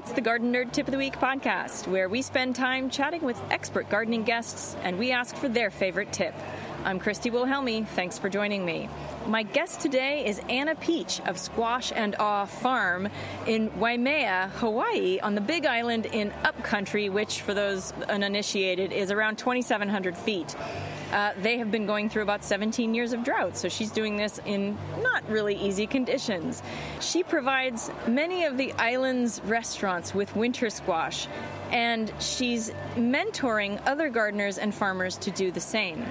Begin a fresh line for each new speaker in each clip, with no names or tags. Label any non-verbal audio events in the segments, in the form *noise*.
It's the Garden Nerd Tip of the Week podcast, where we spend time chatting with expert gardening guests and we ask for their favorite tip. I'm Christy Wilhelmi. Thanks for joining me. My guest today is Anna Peach of Squash and Awe Farm in Waimea, Hawaii, on the Big Island in Upcountry, which, for those uninitiated, is around 2,700 feet. Uh, they have been going through about 17 years of drought, so she's doing this in not really easy conditions. She provides many of the island's restaurants with winter squash, and she's mentoring other gardeners and farmers to do the same.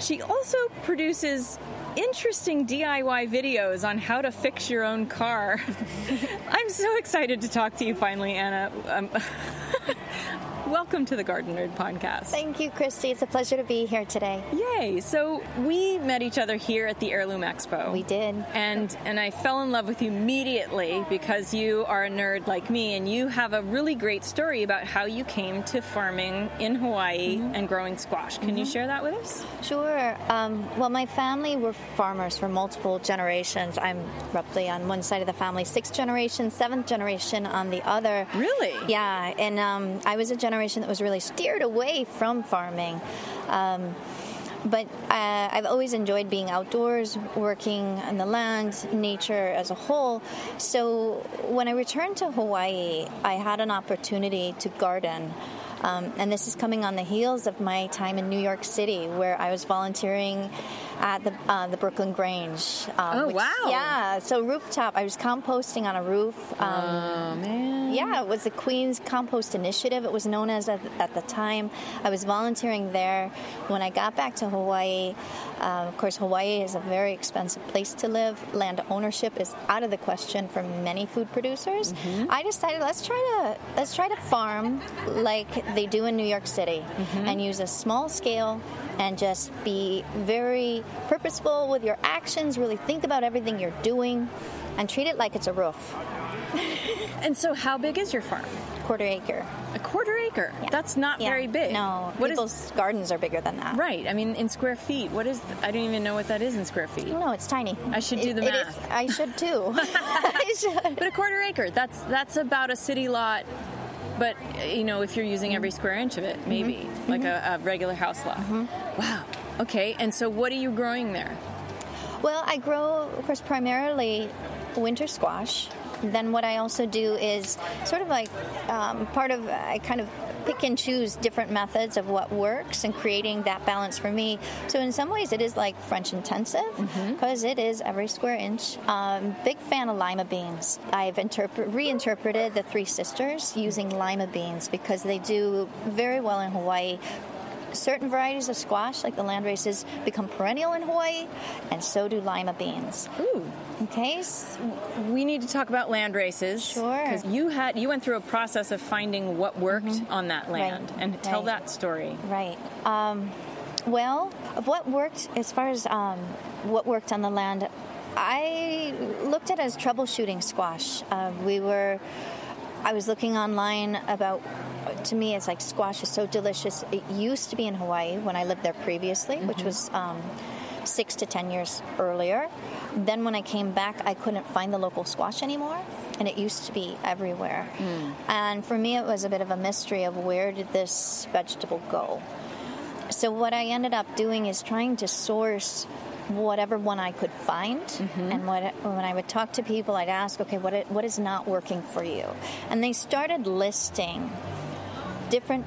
She also produces interesting DIY videos on how to fix your own car. *laughs* I'm so excited to talk to you finally, Anna. Um, *laughs* welcome to the Garden Nerd podcast.
Thank you, Christy. It's a pleasure to be here today.
Yay! So we met each other here at the Heirloom Expo.
We did.
And and I fell in love with you immediately because you are a nerd like me and you have a really great story about how you came to farming in Hawaii mm-hmm. and growing squash. Can mm-hmm. you share that with us?
Sure. Um, well, my family were farmers for multiple generations. I'm roughly on one side of the family, sixth generation, seventh generation on the other.
Really?
Yeah. And um, I was a generation generation that was really steered away from farming. Um, but uh, I've always enjoyed being outdoors, working on the land, nature as a whole. So when I returned to Hawaii, I had an opportunity to garden. Um, and this is coming on the heels of my time in New York City, where I was volunteering at the uh, the Brooklyn Grange.
Um, oh which, wow!
Yeah, so rooftop. I was composting on a roof.
Um, oh man!
Yeah, it was the Queen's Compost Initiative. It was known as at, at the time. I was volunteering there. When I got back to Hawaii, uh, of course, Hawaii is a very expensive place to live. Land ownership is out of the question for many food producers. Mm-hmm. I decided let's try to let's try to farm like they do in New York City mm-hmm. and use a small scale and just be very purposeful with your actions, really think about everything you're doing, and treat it like it's a roof. *laughs*
and so, how big is your farm?
Quarter acre.
A quarter acre. Yeah. That's not
yeah.
very big.
No, what people's is, gardens are bigger than that.
Right. I mean, in square feet. What is? I don't even know what that is in square feet.
No, it's tiny.
I should do the math.
Is, I should *laughs* too. *laughs* I
should. But a quarter acre. That's that's about a city lot but you know, if you're using every square inch of it, maybe mm-hmm. Like mm-hmm. A, a, regular house lot. Mm-hmm. Wow. Okay. And so, what are you growing there?
Well, I grow, of course, primarily winter squash. Then what I also do is sort of like um, part of I kind of pick and choose different methods of what works and creating that balance for me. So in some ways, it is like French intensive because mm-hmm. every square inch. Um, big fan of lima beans. I've interpre- reinterpreted the Three Sisters using lima beans because they do very well in Hawaii certain varieties of squash, like the landraces, become perennial in Hawaii, and so do lima beans.
Ooh.
Okay.
We need to talk about land races.
Sure.
Because you had you went through a process of finding what worked mm-hmm. on that land,
right.
and tell
right.
that story.
Right. Um, well, of what worked as far as um, what worked on the land, I looked at it as troubleshooting squash. Uh, we were. I was looking online about to me, it's like squash is so delicious. It used to be in Hawaii when I lived there previously, mm-hmm. which was um, six to ten years earlier. Then when I came back, I couldn't find the local squash anymore, and it used to be everywhere. Mm. And for me, it was a bit of a mystery of where did this vegetable go. So what I ended up doing is trying to source whatever one I could find. Mm-hmm. And what, when I would talk to people, I'd ask, okay, what, what is not working for you? And they started listing different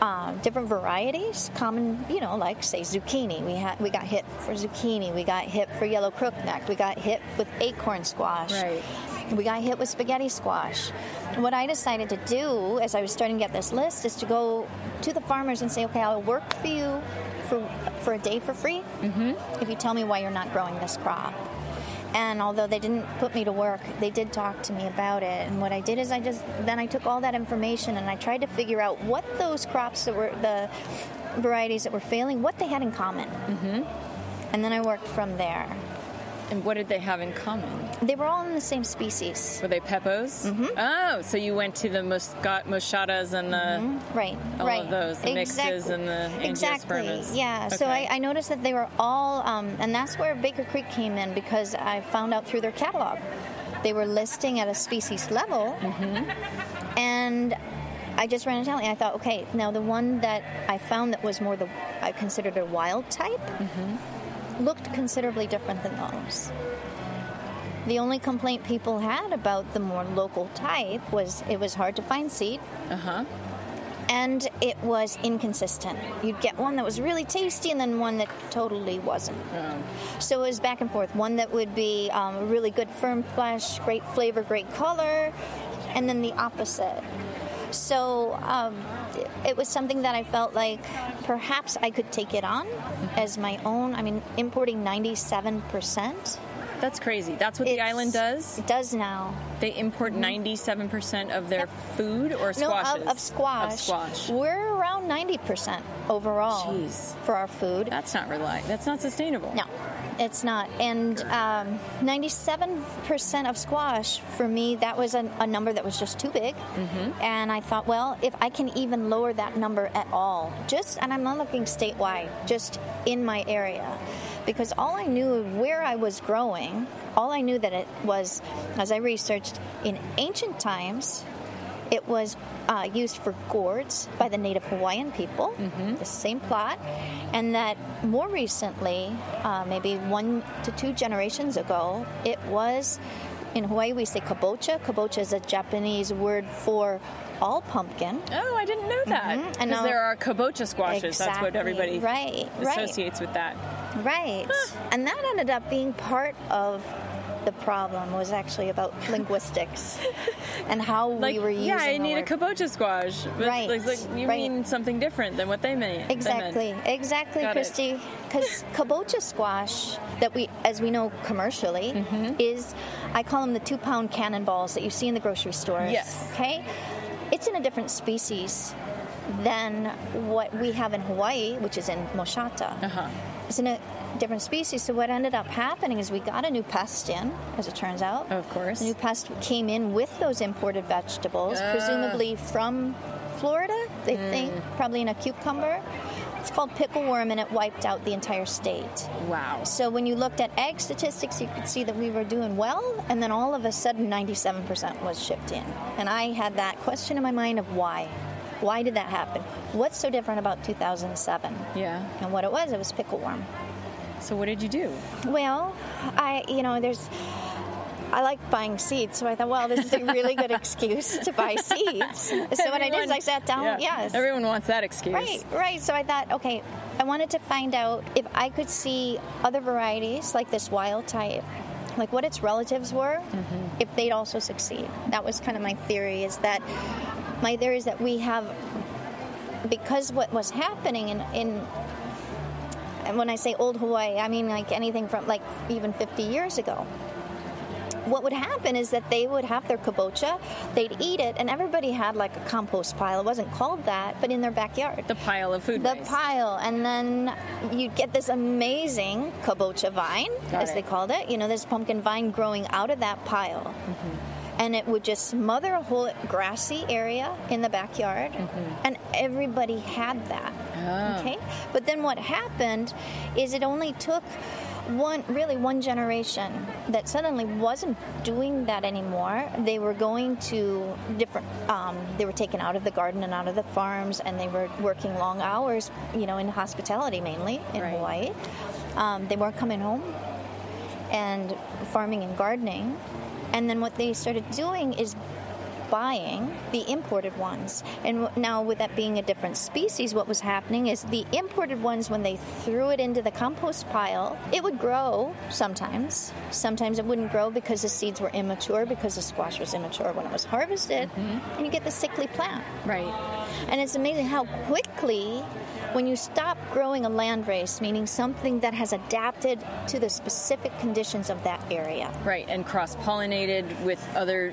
uh, different varieties, common, you know, like say zucchini. We had we got hit for zucchini. We got hit for yellow crookneck. We got hit with acorn squash.
Right.
We got hit with spaghetti squash. What I decided to do as I was starting to get this list is to go to the farmers and say, okay, I'll work for you for for a day for free mm-hmm. if you tell me why you're not growing this crop. And although they didn't put me to work, they did talk to me about it. And what I did is I just then I took all that information and I tried to figure out what those crops that were the varieties that were failing, what they had in common. Mm-hmm. And then I worked from there.
And what did they have in common?
They were all in the same species.
Were they pepos?
Mm-hmm.
Oh, so you went to the moschatas and the
mm-hmm. right,
all
right.
of those, the
exactly.
mixes and the
exactly. Yeah.
Okay.
So I, I, noticed that they were all, um, and that's where Baker Creek came in because I found out through their catalog they were listing at a species level, and I just ran a tally. I thought, okay, now the one that I found that was more the I considered a wild type looked considerably different than those. The only complaint people had about the more local type was it was hard to find seed
Uh huh.
and it was inconsistent. You'd get one that was really tasty and then one that totally wasn't. So it was back and forth. One that would be um, really good firm flesh, great flavor, great color, and then the opposite. So um, it- was something that I felt like perhaps I could take it on as my own. I mean, importing 97%.
That's crazy. That's what the island does.
It does now.
They import 97% of their food or
No,
squashes?
of, of squash.
Of squash.
We're around 90% overall
Jeez.
for our food.
That's not reliable. That's not sustainable.
No, it's not. And um, 97% of squash, for me, that was a, a number that was just too big. Mm-hmm. And I thought, well, if I can even lower that number at all, just, and I'm not looking statewide, just in my area, because all I knew of where I was growing, all I knew that it was, as I researched, in ancient times, it was uh, used for gourds by the native Hawaiian people, the same plot, and that more recently, uh, maybe one to two generations ago, it was in Hawaii we say kabocha. Kabocha is a Japanese word for all pumpkin.
Oh, I didn't know that.
Mhm.
Because
And now-
there are kabocha squashes. That's what everybody
Right, right.
associates with that.
Right. And that ended up being part of the problem was actually about *laughs* linguistics and how
Like,
we were using
yeah, I need
word.
a kabocha squash. But
Right,
Like, like, you
right.
mean something different than what they meant. they meant.
Exactly, exactly,
Got.
Christy. Because kabocha squash, that we, as we know commercially,
Mm-hmm.
is I call them the two-pound cannonballs that you see in the grocery stores.
Yes.
Okay, it's in a different species than what we have in Hawaii, which is in Moschata.
Uh-huh.
It's in a different species. So what ended up happening is we got a new pest in, as it turns out.
Of course.
The new pest came in with those imported vegetables,
Ah.
presumably from Florida. They
Hmm.
think probably in a cucumber. It's called pickleworm, and it wiped out the entire state.
Wow.
So when you looked at egg statistics, you could see that we were doing well, and then all of a sudden, 97% was shipped in. And I had that question in my mind of why. Why did that happen? What's so different about 2007?
Yeah.
And what it was, it was pickleworm.
So what did you do?
Well, I, you know, there's, I like buying seeds, so I thought, well, this is a really good *laughs* excuse to buy seeds. So what I did is I sat down,
Yeah.
yes.
Everyone wants that excuse.
Right, right. So I thought, okay, I wanted to find out if I could see other varieties like this wild type, like what its relatives were, mm-hmm. if they'd also succeed. That was kind of my theory. Is that my theory is that we have because what was happening in in and when I say old Hawaii, I mean like anything from like even 50 years ago what would happen is that they would have their kabocha, they'd eat it, and everybody had like a compost pile. It wasn't called that, but in their backyard.
The pile of food
The
waste.
pile, and then you'd get this amazing kabocha vine,
Got
as
it.
they called it. You know, this pumpkin vine growing out of that pile.
Mm-hmm.
And it would just smother a whole grassy area in the backyard, and everybody had that.
Mm-hmm. Ah.
Okay? But then what happened is it only took one really one generation that suddenly wasn't doing that anymore they were going to different um, they were taken out of the garden and out of the farms and they were working long hours you know in hospitality mainly in
Right.
hawaii um, they weren't coming home and farming and gardening and then what they started doing is buying the imported ones. And now, with that being a different species, what was happening is the imported ones, when they threw it into the compost pile, it would grow sometimes. Sometimes it wouldn't grow because the seeds were immature, because the squash was immature when it was harvested, mm-hmm. and you get the sickly plant.
Right.
And it's amazing how quickly, when you stop growing a landrace, meaning something that has adapted to the specific conditions of that area,
Right, and cross pollinated with other,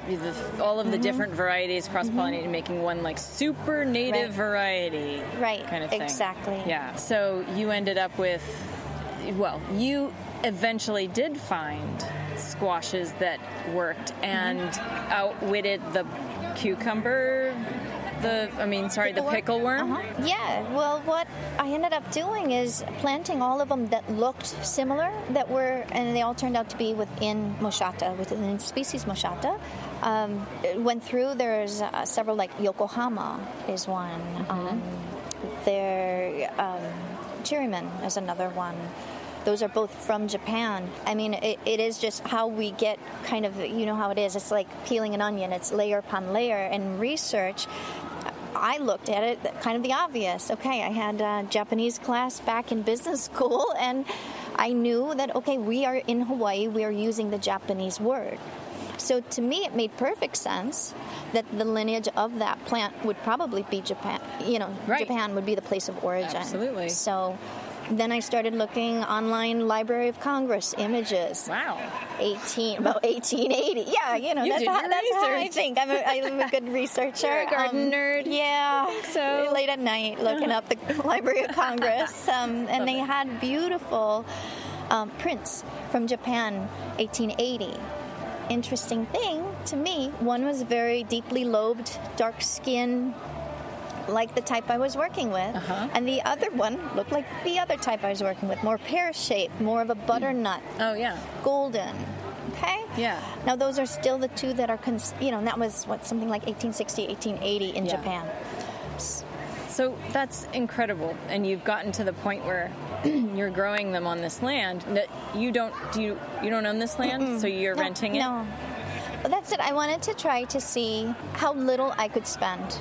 all of the
Mm-hmm.
different varieties cross pollinated, making one like super native
Right.
variety.
Right,
Kind of thing.
exactly.
Yeah. So you ended up with, well, you eventually did find squashes that worked and
Mm-hmm.
outwitted the cucumber the, I mean, sorry, the pickle worm?
Uh-huh. Yeah. Well, what I ended up doing is planting all of them that looked similar, that were, and they all turned out to be within Moschata, within species Moschata. Um, it went through. There's uh, several, like Yokohama is one. Um, there, um, Chirimen is another one. Those are both from Japan. I mean, it, it is just how we get kind of, you know how it is. It's like peeling an onion, it's layer upon layer. And research, I looked at it kind of the obvious. Okay, I had a Japanese class back in business *laughs* school, and I knew that, okay, we are in Hawaii, we are using the Japanese word. So to me, it made perfect sense that the lineage of that plant would probably be Japan. You know,
Right.
Japan would be the place of origin.
Absolutely.
So then I started looking online Library of Congress images.
Wow.
18 about 1880. Yeah, you know
You
that's, how, that's how I think. I'm a, I'm a good *laughs* researcher.
You're a garden nerd.
Yeah,
so.
late at night looking up the Library of Congress, *laughs* um, and they had beautiful um, prints from Japan, 1880. Interesting thing to me, one was very deeply lobed, dark skin. Like the type I was working with,
Uh-huh.
and the other one looked like the other type I was working with, more pear shaped, more of a butternut,
Oh, yeah.
golden. Okay?
Yeah.
Now, those are still the two that are, cons- you know, and that was what, something like 1860, 1880 in
Yeah.
Japan.
So that's incredible, and you've gotten to the point where *clears throat* you're growing them on this land. That you don't do you you don't own this land, so you're
No,
renting it.
No. Well, that's it. I wanted to try to see how little I could spend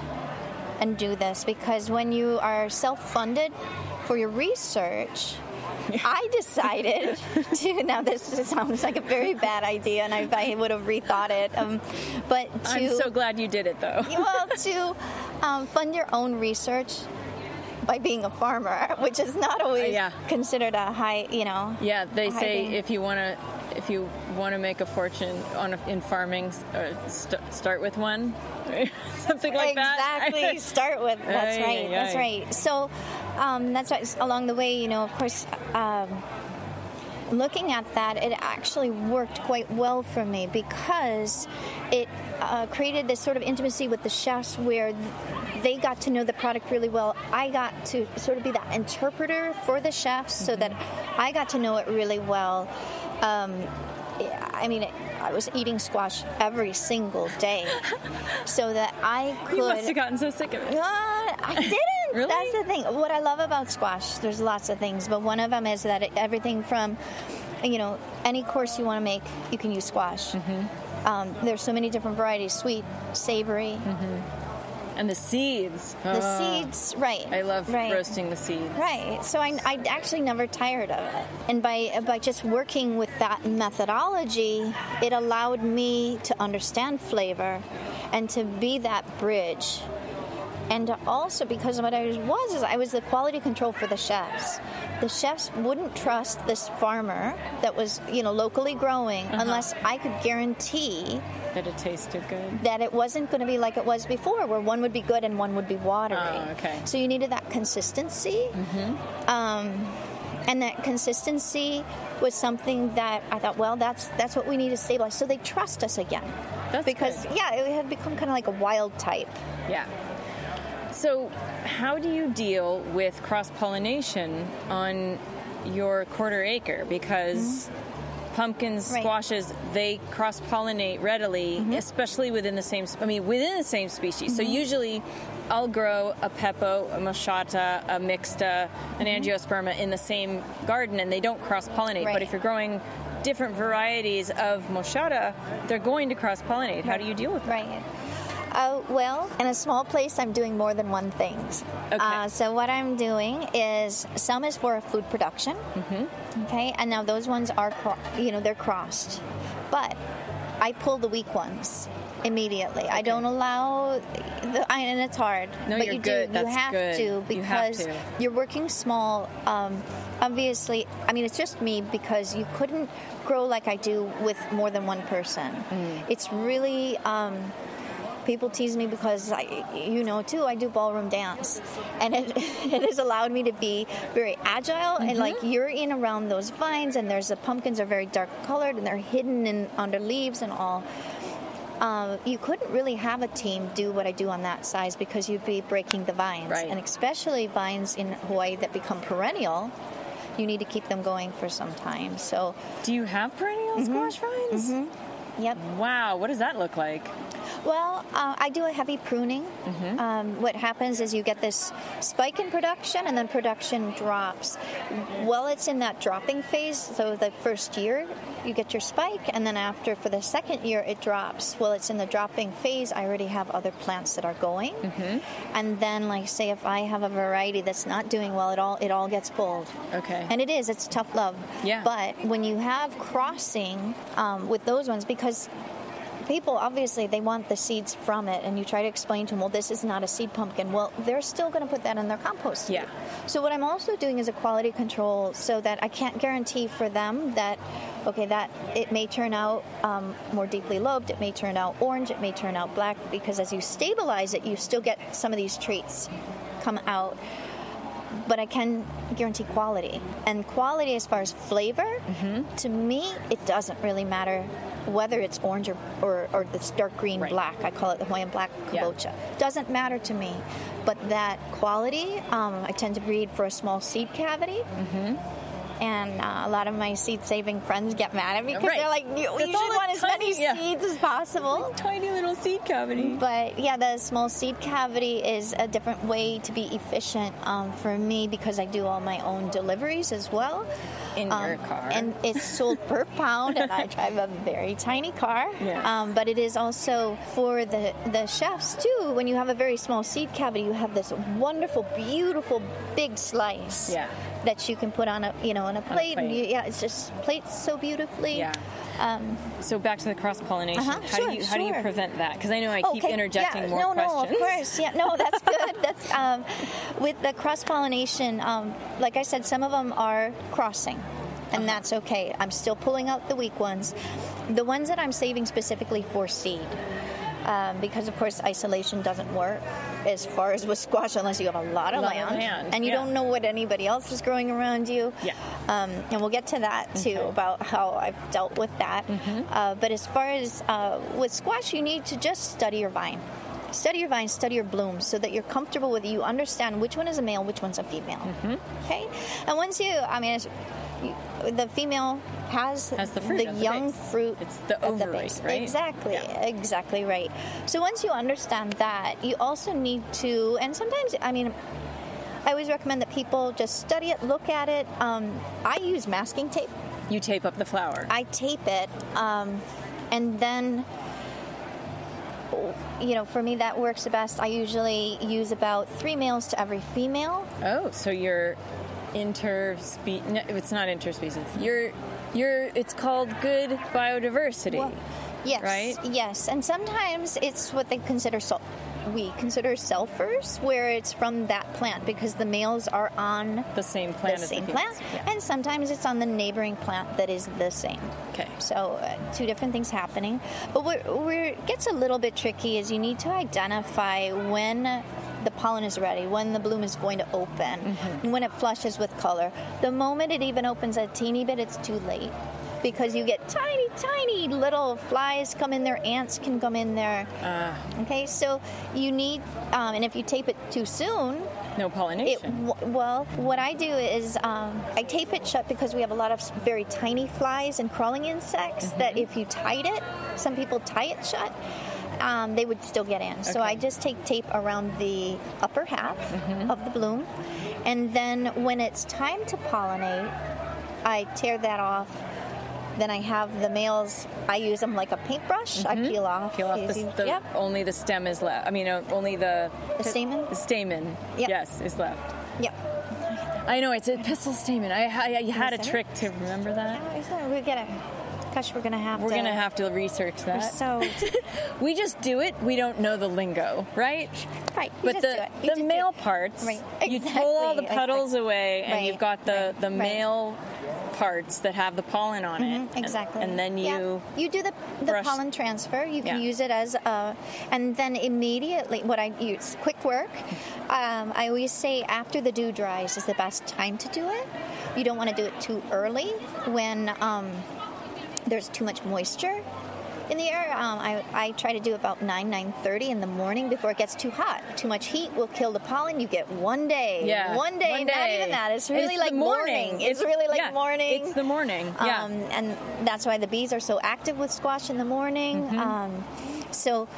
and do this because when you are self funded for your research, *laughs* I decided *laughs* to. Now, this sounds like a very bad idea, and I, I would have rethought it. Um, but to.
I'm so glad you did it, though. *laughs*
well, to um, fund your own research by being a farmer, which is not always
yeah.
considered a high, you know.
Yeah, they say
thing.
if you want to if you want to make a fortune on a, in farming, uh, st- start with one, *laughs* something like
exactly.
that. Exactly. *laughs*
start with that's
Aye,
right.
aye,
That's right. So um, that's why along the way, you know, of course. Um, Looking at that, it actually worked quite well for me because it uh, created this sort of intimacy with the chefs where they got to know the product really well. I got to sort of be that interpreter for the chefs so that I got to know it really well. Um, I mean, I was eating squash every single day *laughs* so that I could.
you must have gotten so sick of it.
Uh, I *laughs* didn't.
Really?
That's the thing. What I love about squash, there's lots of things, but one of them is that it, everything from, you know, any course you want to make, you can use squash.
Mm-hmm.
Um, there's so many different varieties: sweet, savory,
And the seeds.
the
Ah,
seeds. Right.
I love
right.
roasting the seeds.
Right. So I, I actually never tired of it. And by by just working with that methodology, it allowed me to understand flavor and to be that bridge. And also because what I was is I was the quality control for the chefs. The chefs wouldn't trust this farmer that was, you know, locally growing unless I could guarantee
That it tasted good.
that it wasn't going to be like it was before, where one would be good and one would be watery.
Oh, okay.
So you needed that consistency. Mm-hmm. Um, and that consistency was something that I thought, well, that's that's what we need to stabilize. So they trust us again.
That's
because
good.
yeah, it had become kind of like a wild type.
Yeah. So, how do you deal with cross pollination on your quarter acre? Because pumpkins,
Mm-hmm. Right.
squashes, they cross pollinate readily,
Mm-hmm.
especially within the same. I mean, within the same species. So usually, I'll grow a pepo, a moschata, a mixta, an argyrosperma in the same garden, and they don't cross pollinate. But
Mm-hmm.
If you're growing different varieties of moschata, they're going to cross pollinate. How do you deal with that?
Right. Uh, well, in a small place, I'm doing more than one thing.
Okay.
Uh, so what I'm doing is some is for food production. Mm-hmm. Okay, and now those ones are, cro- you know, they're crossed, but I pull the weak ones immediately. I don't allow, the, I, and it's hard,
No,
but
you're
you
good.
do.
That's
you have
good.
to
You have
because
to.
you're working small. Um, obviously, I mean, it's just me because you couldn't grow like I do with more than one person.
Mm.
It's really. Um, people tease me because I, you know, too, I do ballroom dance, and it, *laughs* it has allowed me to be very agile and like you're in around those vines, and there's the pumpkins are very dark colored and they're hidden in under leaves and all. uh, you couldn't really have a team do what I do on that size because you'd be breaking the vines,
Right.
and especially vines in Hawaii that become perennial. You need to keep them going for some time. So,
Do you have perennial
Mm-hmm.
squash vines?
yep.
Wow, what does that look like?
Well, uh, I do a heavy pruning. Um, what happens is you get this spike in production, and then production drops. While it's in that dropping phase, so the first year you get your spike, and then after for the second year it drops. While it's in the dropping phase, I already have other plants that are going, and then like say if I have a variety that's not doing well, it all it all gets pulled.
Okay.
And it is, it's tough love.
Yeah.
But when you have crossing um, with those ones, because people obviously they want the seeds from it, and you try to explain to them, well, this is not a seed pumpkin. Well, they're still going to put that in their compost.
Yeah.
So what I'm also doing is a quality control, so that I can't guarantee for them that, okay, that it may turn out um, more deeply lobed, it may turn out orange, it may turn out black, because as you stabilize it, you still get some of these traits come out but I can guarantee quality. And quality, as far as flavor, to me, it doesn't really matter whether it's orange or, or, or this dark green
Right.
black. I call it the Hawaiian black
Yeah.
kabocha. Doesn't matter to me. But that quality, um, I tend to breed for a small seed cavity. And uh, a lot of my seed saving friends get mad at me because
Right.
they're like, you, you should want as many
yeah.
seeds as possible.
Tiny little seed cavity.
But yeah, the small seed cavity is a different way to be efficient um, for me because I do all my own deliveries as well.
In your car.
And it's sold per *laughs* pound, and I drive a very tiny car.
Yes.
Um, but it is also for the, the chefs too. When you have a very small seed cavity, you have this wonderful, beautiful, big slice.
Yeah.
That you can put on a you know on a plate, and
plate.
you, yeah, it's just plates so beautifully.
Yeah.
Um,
So back to the cross pollination.
Uh-huh,
How
sure,
do you how do you prevent that? Because I know I keep interjecting
yeah,
more
no,
questions.
No, no, of course. Yeah, no, that's *laughs* good. that's um, with the cross pollination. Um, like I said, some of them are crossing,
Uh-huh.
and that's okay. I'm still pulling out the weak ones. The ones that I'm saving specifically for seed. Um, because of course isolation doesn't work as far as with squash unless you have a lot of land,
land,
and you
yeah.
don't know what anybody else is growing around you.
Yeah.
Um, and we'll get to that too
Okay.
about how I've dealt with that. Uh, but as far as uh, with squash, you need to just study your vine. Study your vine, study your blooms, so that you're comfortable with it. You understand which one is a male, which one's a female. Okay, and once you, I mean, the female has,
Has the the
young fruit.
It's the
at the
right?
Exactly,
Yeah.
exactly right. So once you understand that, you also need to, and sometimes, I mean, I always recommend that people just study it, look at it. Um, I use masking tape.
You tape up the flower.
I tape it, um, and then, you know, for me that works the best. I usually use about three males to every female.
oh, so you're interspe no, it's not interspecies. You're you're it's called good biodiversity.
Well, yes,
Right?
Yes, and sometimes it's what they consider sul- we consider sulfurs, where it's from that plant because the males are on
the same plant
the
as
same
the
plant.
Yeah.
and sometimes it's on the neighboring plant that is the same.
Okay.
So uh, two different things happening. But where, where it gets a little bit tricky is you need to identify when the pollen is ready, when the bloom is going to open,
Mm-hmm.
when it flushes with color. The moment it even opens a teeny bit, it's too late. Because you get tiny, tiny little flies come in there, ants can come in there.
Ah.
Okay, so you need, um, and if you tape it too soon,
no
it,
pollination.
w- well, what I do is um, I tape it shut because we have a lot of very tiny flies and crawling insects
Mm-hmm.
that if you tied it, some people tie it shut, um, they would still get in. So I just take tape around the upper half
Mm-hmm.
of the bloom. And then when it's time to pollinate, I tear that off. Then I have the males, I use them like a paintbrush. I peel off.
Mm-hmm. Peel off the, the
yep.
only the stem is left. I mean, only the
The stamen?
The stamen,
Yep.
yes, is left.
Yep.
I know it's a pistil stamen. I, I, I had a
it?
trick to remember that.
Oh, We're gonna, gosh, we're gonna have
We're
to.
gonna have to research
We're
that.
so *laughs*
we just do it. We don't know the lingo, right?
right. you
But
just
the
do it. You
the male parts,
Right.
you pull all the
Exactly,
petals away, and
Right,
you've got the
right,
the male parts that have the pollen on it. and-
Exactly.
And, then you
Yeah. you do the, the
brush-
pollen transfer. You can
Yeah.
use it as a, and then immediately what I use quick work. Um, I always say after the dew dries is the best time to do it. You don't want to do it too early when um, there's too much moisture. In the air, um, I, I try to do about 9, 9.30 in the morning before it gets too hot. Too much heat will kill the pollen. You get one day.
Yeah,
One day,
one
not
day.
even that. It's really
It's
like
the morning.
It's, really like
yeah,
morning.
It's the morning. Yeah.
Um, and that's why the bees are so active with squash in the morning.
Mm-hmm.
Um, so,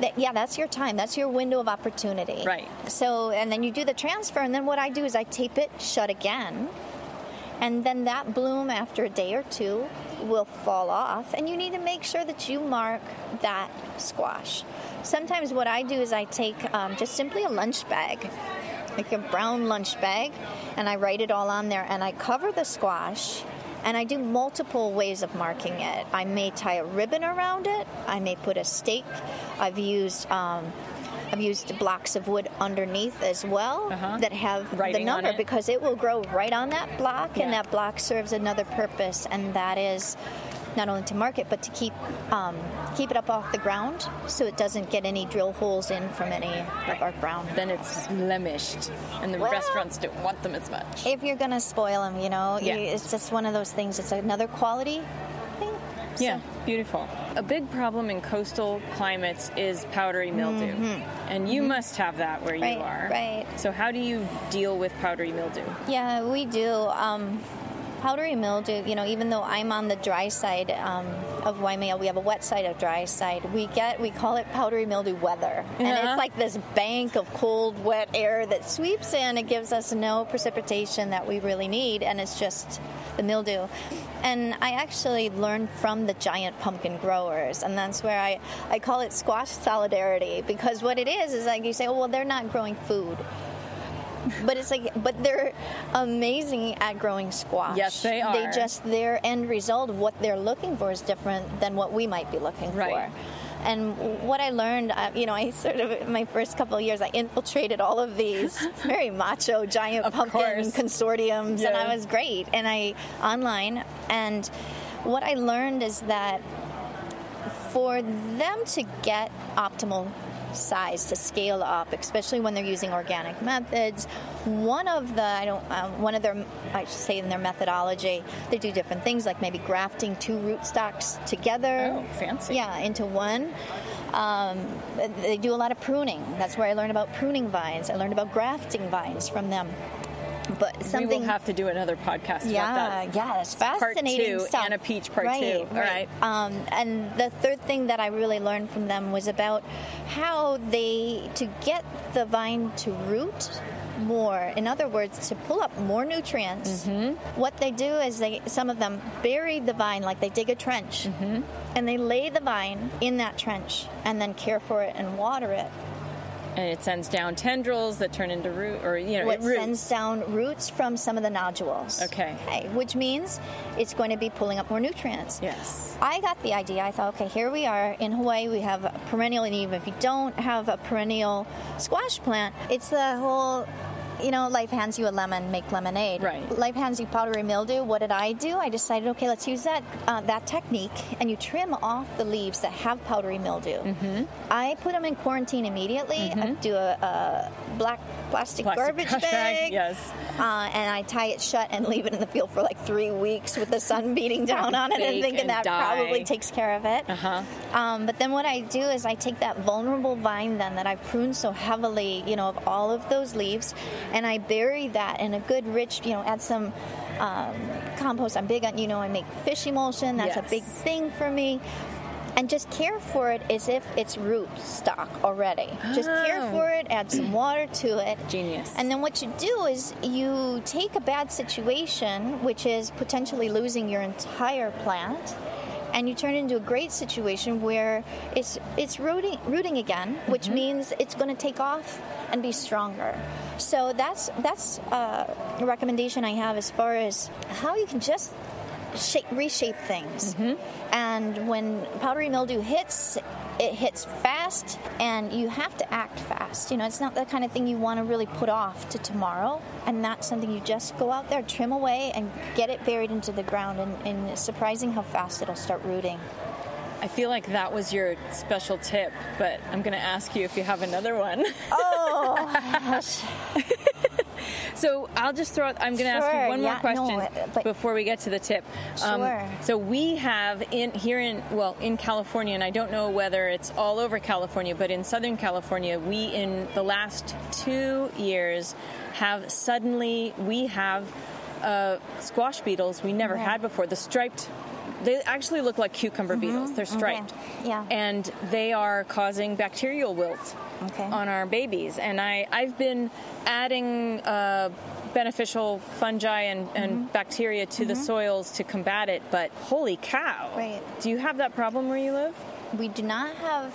that, yeah, that's your time. That's your window of opportunity.
Right.
So, and then you do the transfer, and then what I do is I tape it shut again, and then that bloom after a day or two will fall off, and you need to make sure that you mark that squash. Sometimes what I do is I take um, just simply a lunch bag, like a brown lunch bag, and I write it all on there, and I cover the squash. And I do multiple ways of marking it. I may tie a ribbon around it. I may put a stake. I've used um, I've used blocks of wood underneath as well
Uh-huh.
that have
Writing
the number because it will grow right on that block,
Yeah.
and that block serves another purpose, and that is not only to mark it but to keep um, keep it up off the ground so it doesn't get any drill holes in from any of our ground.
then it's blemished, and the
Well-
restaurants don't want them as much.
If you're gonna spoil them, you know,
Yeah.
you, it's just one of those things. It's another quality. So-
Yeah, beautiful. A big problem in coastal climates is powdery mildew. And you must have that where you
Mm-hmm. Right,
are.
right.
So, how do you deal with powdery mildew?
Yeah, we do. Um, powdery mildew, you know, even though I'm on the dry side um, of Waimea, we have a wet side, a dry side. We get, we call it powdery mildew weather. And
Uh-huh.
it's like this bank of cold, wet air that sweeps in. It gives us no precipitation that we really need, and it's just the mildew. And I actually learned from the giant pumpkin growers, and that's where I, I call it squash solidarity because what it is is like you say, oh, well, they're not growing food but it's like but they're amazing at growing squash
Yes, they are.
they just their end result of what they're looking for is different than what we might be looking
Right.
for and what I learned, uh, you know, I sort of, my first couple of years, I infiltrated all of these *laughs* very macho, giant
Of
pumpkin
course.
consortiums, and I was great. And I, online, and what I learned is that for them to get optimal size to scale up, especially when they're using organic methods. One of the I don't uh, one of their I should say in their methodology, they do different things like maybe grafting two rootstocks together.
Oh, fancy.
Yeah, into one. Um, they do a lot of pruning. That's where I learned about pruning vines. I learned about grafting vines from them. But something
we will have to do another podcast
yeah,
about that.
yeah, it's
Part
fascinating
two,
stuff.
Anna Peach part
right,
two. All right.
Um, and the third thing that I really learned from them was about how they to get the vine to root more. In other words, to pull up more nutrients.
Mm-hmm.
What they do is they some of them bury the vine like they dig a trench,
Mm-hmm.
and they lay the vine in that trench and then care for it and water it.
And it sends down tendrils that turn into root, or you know,
what
it
sends down roots from some of the nodules.
Okay.
Okay, which means it's going to be pulling up more nutrients.
Yes.
I got the idea. I thought, okay, here we are in Hawaii. We have a perennial, and even if you don't have a perennial squash plant, it's the whole. You know, life hands you a lemon, make lemonade.
Right.
Life hands you powdery mildew. What did I do? I decided, okay, let's use that uh, that technique, and you trim off the leaves that have powdery mildew. Mm-hmm. I put them in quarantine immediately. I do a, a black plastic,
Plastic
garbage
trash bag, *laughs* yes.
uh, and I tie it shut and leave it in the field for like three weeks with the sun beating *laughs* down on it, and thinking
and
that
die.
probably takes care of it.
Uh-huh.
Um, but then what I do is I take that vulnerable vine then that I've pruned so heavily, you know, of all of those leaves, and I bury that in a good rich, you know, add some um, compost. I'm big on, you know, I make fish emulsion. That's
Yes.
a big thing for me. And just care for it as if it's root stock already. Just care
Oh.
for it, add some water to it. *clears throat*
Genius.
And then what you do is you take a bad situation, which is potentially losing your entire plant, and you turn it into a great situation where it's it's rooting rooting again, which means it's going to take off and be stronger. So that's that's uh, a recommendation I have as far as how you can just shape, reshape things. And when powdery mildew hits, it hits fast, and you have to act fast. You know, it's not the kind of thing you want to really put off to tomorrow, and that's something you just go out there, trim away, and get it buried into the ground. And, and it's surprising how fast it'll start rooting.
I feel like that was your special tip, but I'm going to ask you if you have another one.
Oh, *laughs* gosh.
So I'll just throw. I'm going to ask you one
yeah,
more question
no, but-
before we get to the tip. Um,
Sure.
so we have in here in well in California, and I don't know whether it's all over California, but in Southern California, we in the last two years have suddenly we have uh, squash beetles we never
Okay.
had before. The striped. They actually look like cucumber beetles. They're striped.
Mm-hmm. Yeah.
And they are causing bacterial wilt
Okay.
on our babies. And I, I've been adding uh, beneficial fungi and, and
Mm-hmm.
bacteria to the soils to combat it, but holy cow.
Right.
Do you have that problem where you live?
We do not have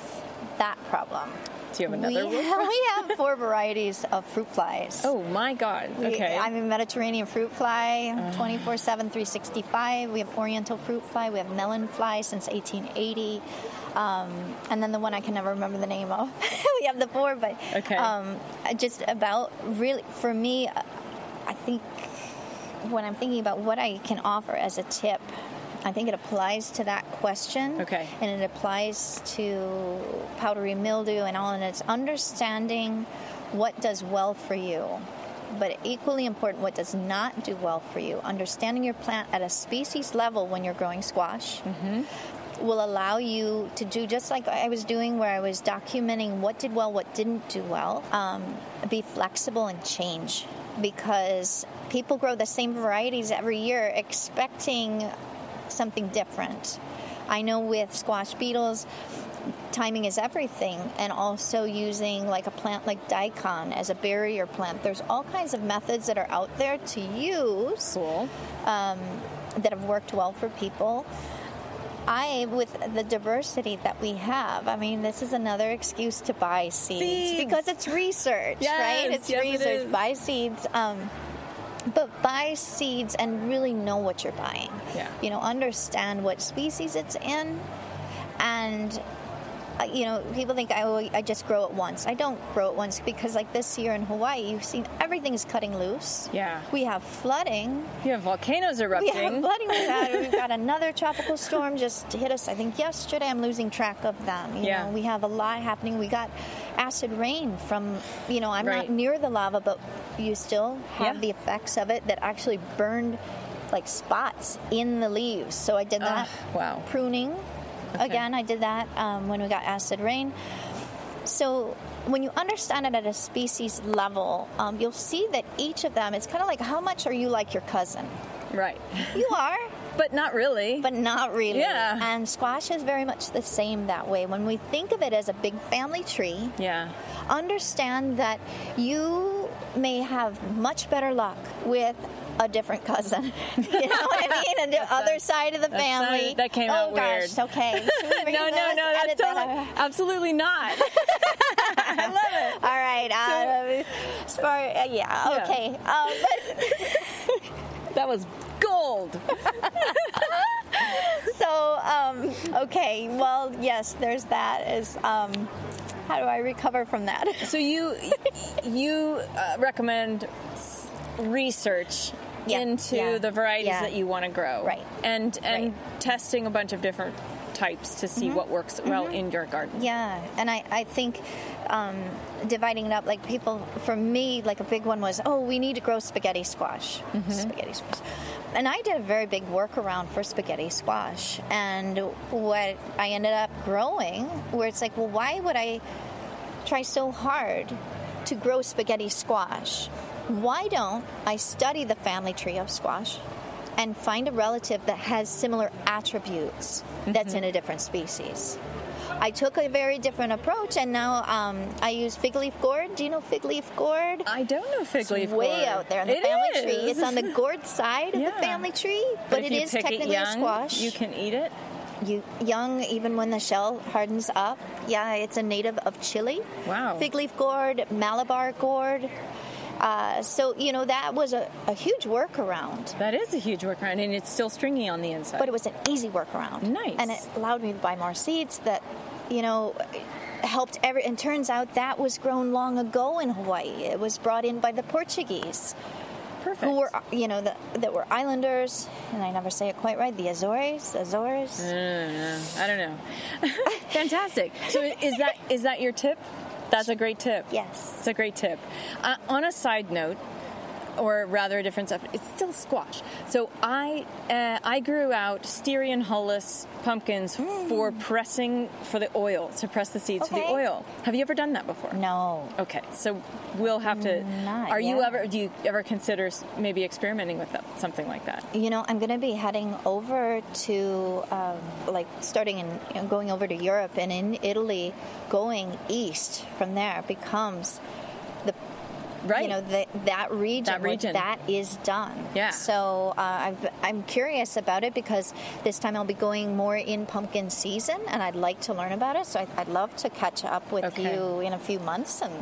that problem.
Do you have another
we,
one?
we *laughs* have four varieties of fruit flies.
Oh my god.
We-
Okay.
I'm a Mediterranean fruit fly, 24 7, 365. We have Oriental fruit fly. We have melon fly since 1880. Um, and then the one I can never remember the name of. *laughs* we have the four, but
Okay.
um, just about really, for me, uh, I think when I'm thinking about what I can offer as a tip, I think it applies to that question.
Okay.
And it applies to powdery mildew and all, and it's understanding what does well for you. But equally important, what does not do well for you. Understanding your plant at a species level when you're growing squash will allow you to do just like I was doing, where I was documenting what did well, what didn't do well. Um, be flexible and change because people grow the same varieties every year expecting something different. I know with squash beetles, timing is everything, and also using like a plant like daikon as a barrier plant. There's all kinds of methods that are out there to use
cool.
that have worked well for people. I, with the diversity that we have, I mean, this is another excuse to buy seeds,
Seeds.
because it's research, *laughs*
Yes,
right? It's
yes,
research. Buy seeds. Um, but buy seeds and really know what you're buying.
Yeah.
You know, understand what species it's in, and you know, people think I, oh, I just grow it once. I don't grow it once because, like this year in Hawaii, you've seen everything's cutting loose.
Yeah.
We have flooding.
You have volcanoes erupting.
We have flooding. We've got, *laughs* we've got another tropical storm just hit us. I think yesterday. I'm losing track of them. You
Yeah.
know, we have a lot happening. We got acid rain from. You know, I'm
Right.
not near the lava, but you still have
Yeah.
the effects of it that actually burned like spots in the leaves. So I did that.
Ugh, wow.
Pruning. Again, I did that um, when we got acid rain. So when you understand it at a species level, um, you'll see that each of them, it's kind of like how much are you like your cousin?
Right.
You are, *laughs*
But not really.
but not really.
Yeah.
And squash is very much the same that way. When we think of it as a big family tree,
yeah.
understand that you may have much better luck with a different cousin. *laughs* you know what I mean? And the other side of the family.
sounded- that came
oh,
out
gosh,
weird.
okay. *laughs*
No, no, no. That's totally, *laughs* absolutely not. I love it.
All right. Uh, far, uh, yeah,
Yeah.
okay. Um, but
That was gold.
so um, okay well yes there's that is um, how do i recover from that
So you you uh, recommend research
Yeah,
into
yeah,
the varieties
yeah.
that you want to grow,
Right,
And and
right. Mm-hmm.
testing a bunch of different types to see what works well in your garden.
yeah and i, I think um, dividing it up like people for me like a big one was oh we need to grow spaghetti squash spaghetti squash and i did a very big workaround for spaghetti squash and what i ended up growing where it's like well why would i try so hard to grow spaghetti squash. Why don't I study the family tree of squash and find a relative that has similar attributes that's in a different species? I took a very different approach, and now um, I use fig leaf gourd. Do you know fig leaf gourd?
I don't know fig
It's
leaf
way out there in the
It
family tree. It's on the *laughs* gourd side of
Yeah.
the family tree,
But,
but, it is technically
it young,
a squash.
you can eat it.
You, young, even when the shell hardens up. Yeah, it's a native of Chile.
Wow.
Fig leaf gourd, Malabar gourd. Uh, so, you know, that was a, a huge workaround.
That is a huge workaround, and it's still stringy on the inside.
But it was an easy workaround.
Nice.
And it allowed me to buy more seeds that, you know, helped every. And turns out that was grown long ago in Hawaii. It was brought in by the Portuguese,
perfect.
who were, you know, the, that were islanders, and I never say it quite right, the Azores, Azores.
Mm, I don't know. *laughs* Fantastic. So is that is that your tip? That's a great tip.
Yes.
It's a great tip. Uh, on a side note, or rather a different stuff. It's still squash. So I uh, I grew out Styrian hulless pumpkins for pressing for the oil to press the seeds for the. Oil. Have you ever done that before?
No.
Okay, so we'll have to.
Not
are you ever? Do you ever consider maybe experimenting with that, something like that?
You know, I'm going to be heading over to, um, like, starting and you know, going over to Europe and in Italy, going east from there becomes
Right.
you know, the, that region.
That region.
that is done.
Yeah.
So uh, I've, I'm curious about it because this time I'll be going more in pumpkin season, and I'd like to learn about it. So I'd, I'd love to catch up with
Okay.
you in a few months and.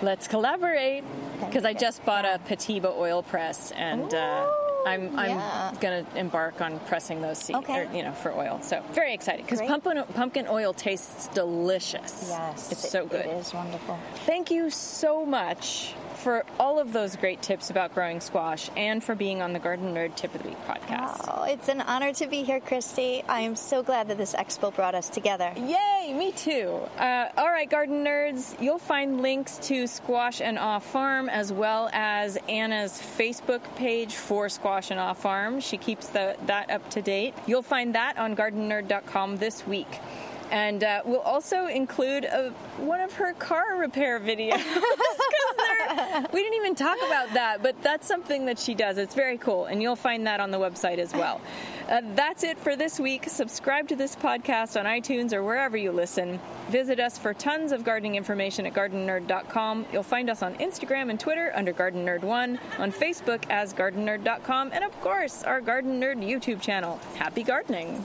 Let's collaborate because I just bought a Piteba oil press and. Uh, I'm, I'm
yeah.
going to embark on pressing those seeds,
Okay.
or, you know, for oil. So very excited because pumpkin pumpkin oil tastes delicious.
Yes,
it's
it-
so good.
It is wonderful.
Thank you so much for all of those great tips about growing squash and for being on the Garden Nerd Tip of the Week podcast.
Oh, it's an honor to be here, Christy. I am so glad that this expo brought us together.
Yay, me too. Uh, all right, garden nerds, you'll find links to Squash and Off Farm as well as Anna's Facebook page for Squash and Off Farm. She keeps the, that up to date. You'll find that on gardennerd.com this week. And uh, we'll also include a, one of her car repair videos. *laughs* *laughs* we didn't even talk about that, but that's something that she does. It's very cool, and you'll find that on the website as well. Uh, that's it for this week. Subscribe to this podcast on iTunes or wherever you listen. Visit us for tons of gardening information at gardennerd.com. You'll find us on Instagram and Twitter under Garden Nerd One, on Facebook as gardennerd.com, and of course, our Garden Nerd YouTube channel. Happy gardening!